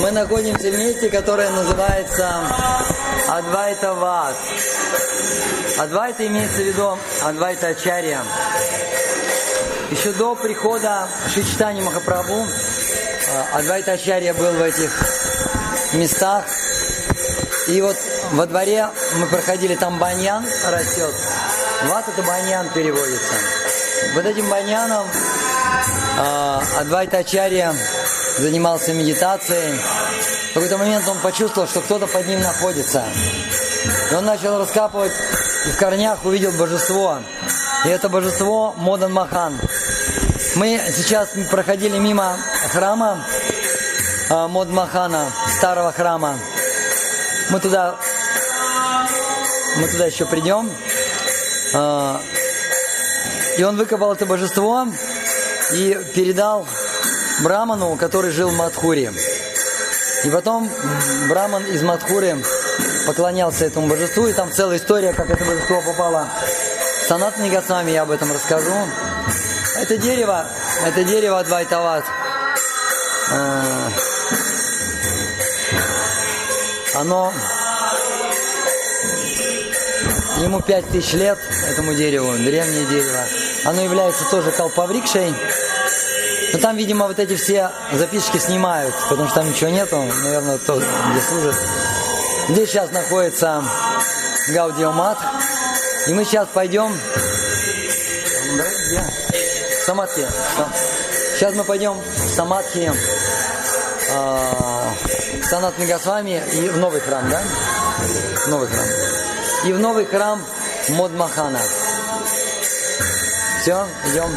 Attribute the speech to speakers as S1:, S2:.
S1: Мы находимся в месте, которое называется Адвайта Вад. Адвайта имеется в виду Адвайта Ачарья. Еще до прихода Шичтани Махапрабху э, Адвайта Ачарья был в этих местах. И вот во дворе мы проходили, там баньян растет. Ват это баньян переводится. Вот этим баньяном э, Адвайта Ачарья занимался медитацией. В какой-то момент он почувствовал, что кто-то под ним находится. И он начал раскапывать, и в корнях увидел божество. И это божество Модан Махан. Мы сейчас проходили мимо храма э, Мод Махана, старого храма. Мы туда, мы туда еще придем. Э, и он выкопал это божество и передал Браману, который жил в Мадхуре. И потом Браман из Мадхуры поклонялся этому божеству, и там целая история, как это божество попало в Санат Нигасами, я об этом расскажу. Это дерево, это дерево Адвайтават. А, оно ему пять тысяч лет, этому дереву, древнее дерево. Оно является тоже колпаврикшей. Но там, видимо, вот эти все записочки снимают, потому что там ничего нету, наверное, то, где служит. Здесь сейчас находится Гаудиомат. И мы сейчас пойдем... Где? Самадхи. Сейчас мы пойдем в Самадхи, э, Санат Мегасвами и в новый храм, да? Новый храм. И в новый храм Модмахана. Все, идем.